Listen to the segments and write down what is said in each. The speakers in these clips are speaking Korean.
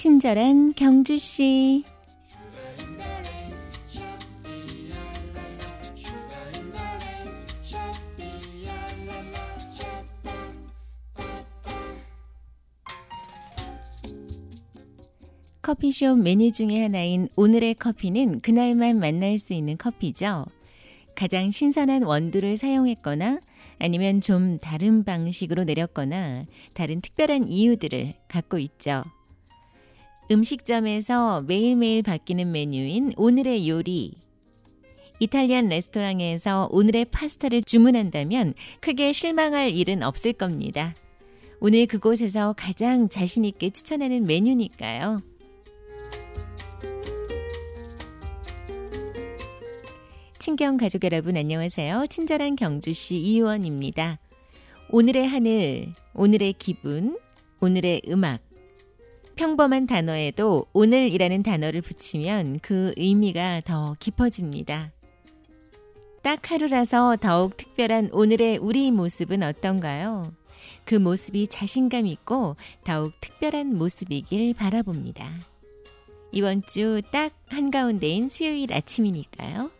친절한 경주 씨. 커피숍 메뉴 중에 하나인 오늘의 커피는 그날만 만날 수 있는 커피죠. 가장 신선한 원두를 사용했거나 아니면 좀 다른 방식으로 내렸거나 다른 특별한 이유들을 갖고 있죠. 음식점에서 매일매일 바뀌는 메뉴인 오늘의 요리. 이탈리안 레스토랑에서 오늘의 파스타를 주문한다면 크게 실망할 일은 없을 겁니다. 오늘 그곳에서 가장 자신있게 추천하는 메뉴니까요. 친경 가족 여러분 안녕하세요. 친절한 경주시 이의원입니다. 오늘의 하늘, 오늘의 기분, 오늘의 음악. 평범한 단어에도 오늘이라는 단어를 붙이면 그 의미가 더 깊어집니다. 딱 하루라서 더욱 특별한 오늘의 우리 모습은 어떤가요? 그 모습이 자신감 있고 더욱 특별한 모습이길 바라봅니다. 이번 주 딱 한가운데인 수요일 아침이니까요.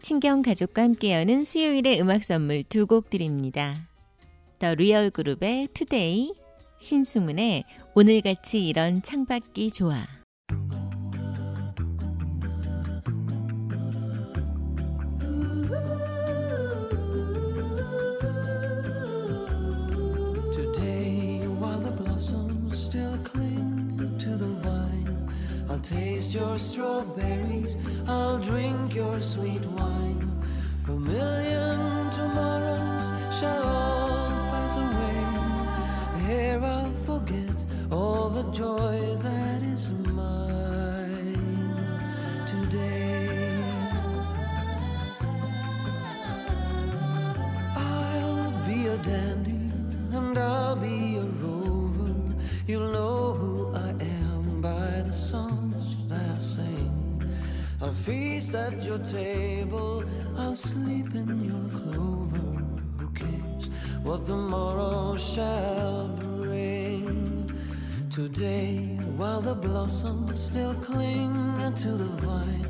친경 가족과 함께 여는 수요일의 음악 선물 두 곡 드립니다. The Real Group의 Today, 신승훈의 오늘같이 이런 창밖이 좋아. taste your strawberries, I'll drink your sweet wine. A million tomorrows shall all away. Here I'll forget all the joy that is mine today. I'll be a dandy and I'll be a rover. You'll know who I am by the songs that I sing. I'll feast at your table, I'll sleep in your clover. Cares what the morrow shall bring? Today, while the blossoms still cling to the vine,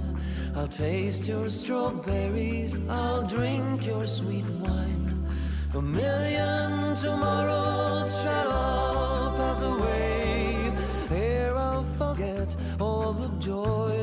I'll taste your strawberries, I'll drink your sweet wine. A million tomorrows shall all pass away. Here I'll forget all the joy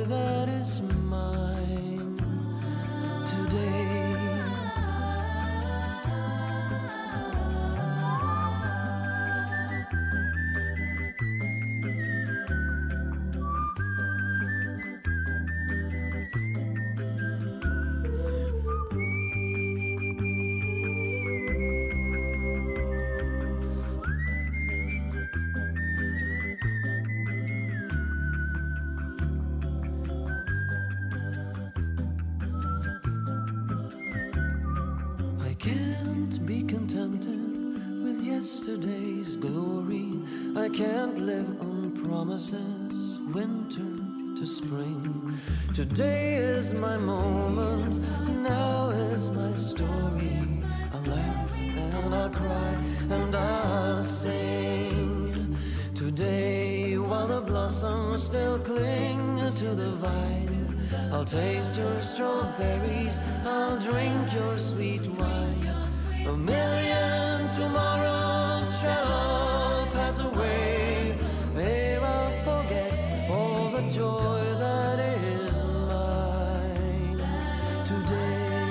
can't be contented with yesterday's glory. I can't live on promises, winter to spring. Today is my moment, now is my story. I'll laugh and I'll cry and I'll sing. Today, while the blossoms still cling to the vine. I'll taste your strawberries, I'll drink your sweet wine. A million tomorrows shall all pass away. Ere I'll forget all the joy that is mine today.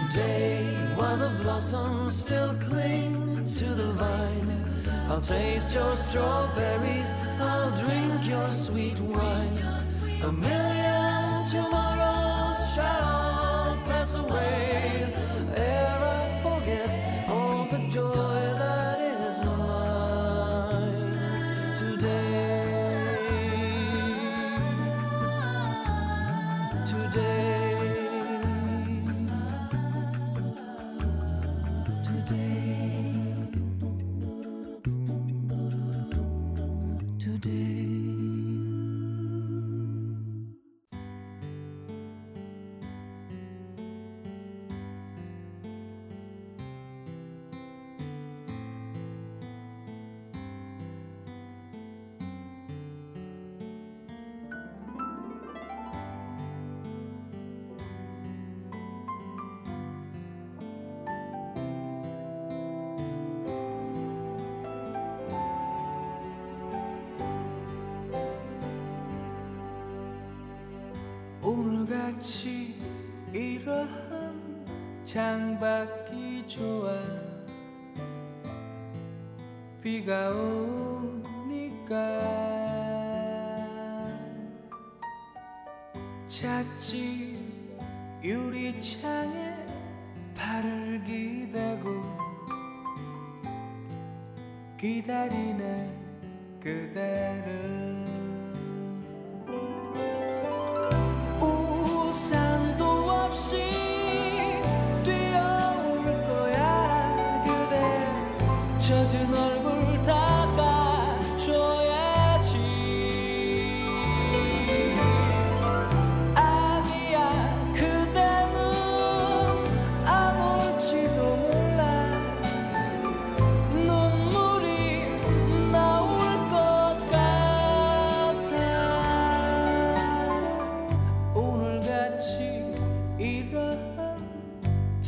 Today, while the blossoms still cling to the vine. I'll taste your strawberries, I'll drink your sweet wine. A million tomorrows 오늘같이 이러한 장밖이 좋아. 비가 오니까 잤지 유리창에 발을 기대고 기다리네 그대를 우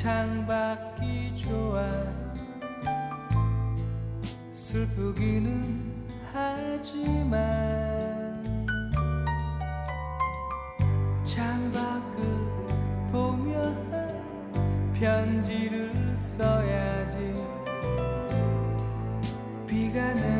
창밖이 좋아. 슬프기는 하지만 창밖을 보며 편지를 써야지. 비가 내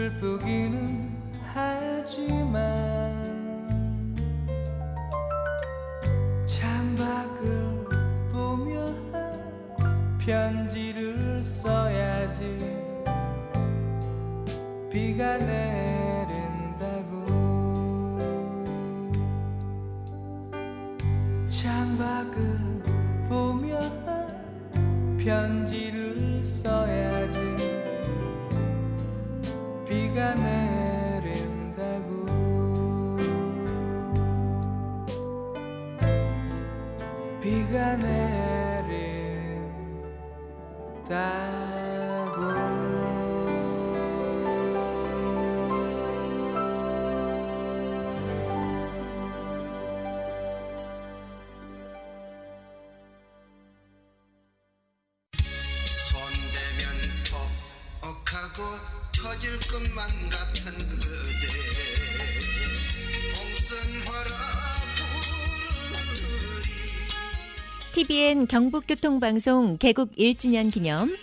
슬프기는 하지만 창밖을 보며 편지를 써야지 비가 내린다고. 창밖을 보며 편지를 써야 비가 내린다고. 비가 내린다 TVN 경북교통방송 개국 1주년 기념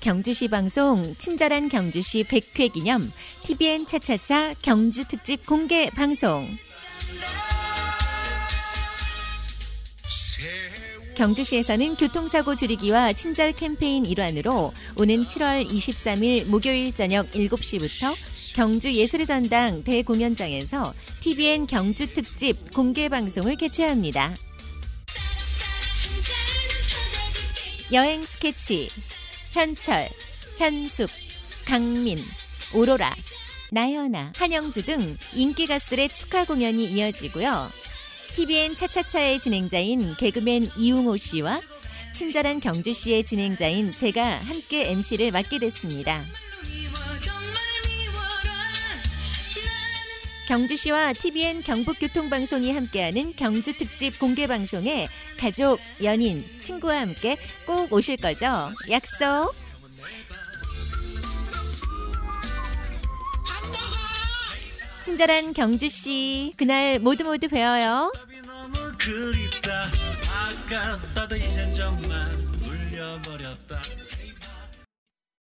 경주시 방송 친절한 경주시 100회 기념 TVN 차차차 경주 특집 공개 방송 경주시에서는 교통사고 줄이기와 친절 캠페인 일환으로 오는 7월 23일 목요일 저녁 7시부터 경주 예술의 전당 대공연장에서 TVN 경주 특집 공개 방송을 개최합니다. 여행 스케치, 현철, 현숙, 강민, 오로라, 나연아, 한영주 등 인기 가수들의 축하 공연이 이어지고요. TVN 차차차의 진행자인 개그맨 이웅호 씨와 친절한 경주 씨의 진행자인 제가 함께 MC를 맡게 됐습니다. 경주시와 TVN 경북교통방송이 함께하는 경주 특집 공개 방송에 가족, 연인, 친구와 함께 꼭 오실 거죠? 약속. 친절한 경주 씨, 그날 모두 모두 뵈어요. 그립다 아깝다도 이젠 정말 울려버렸다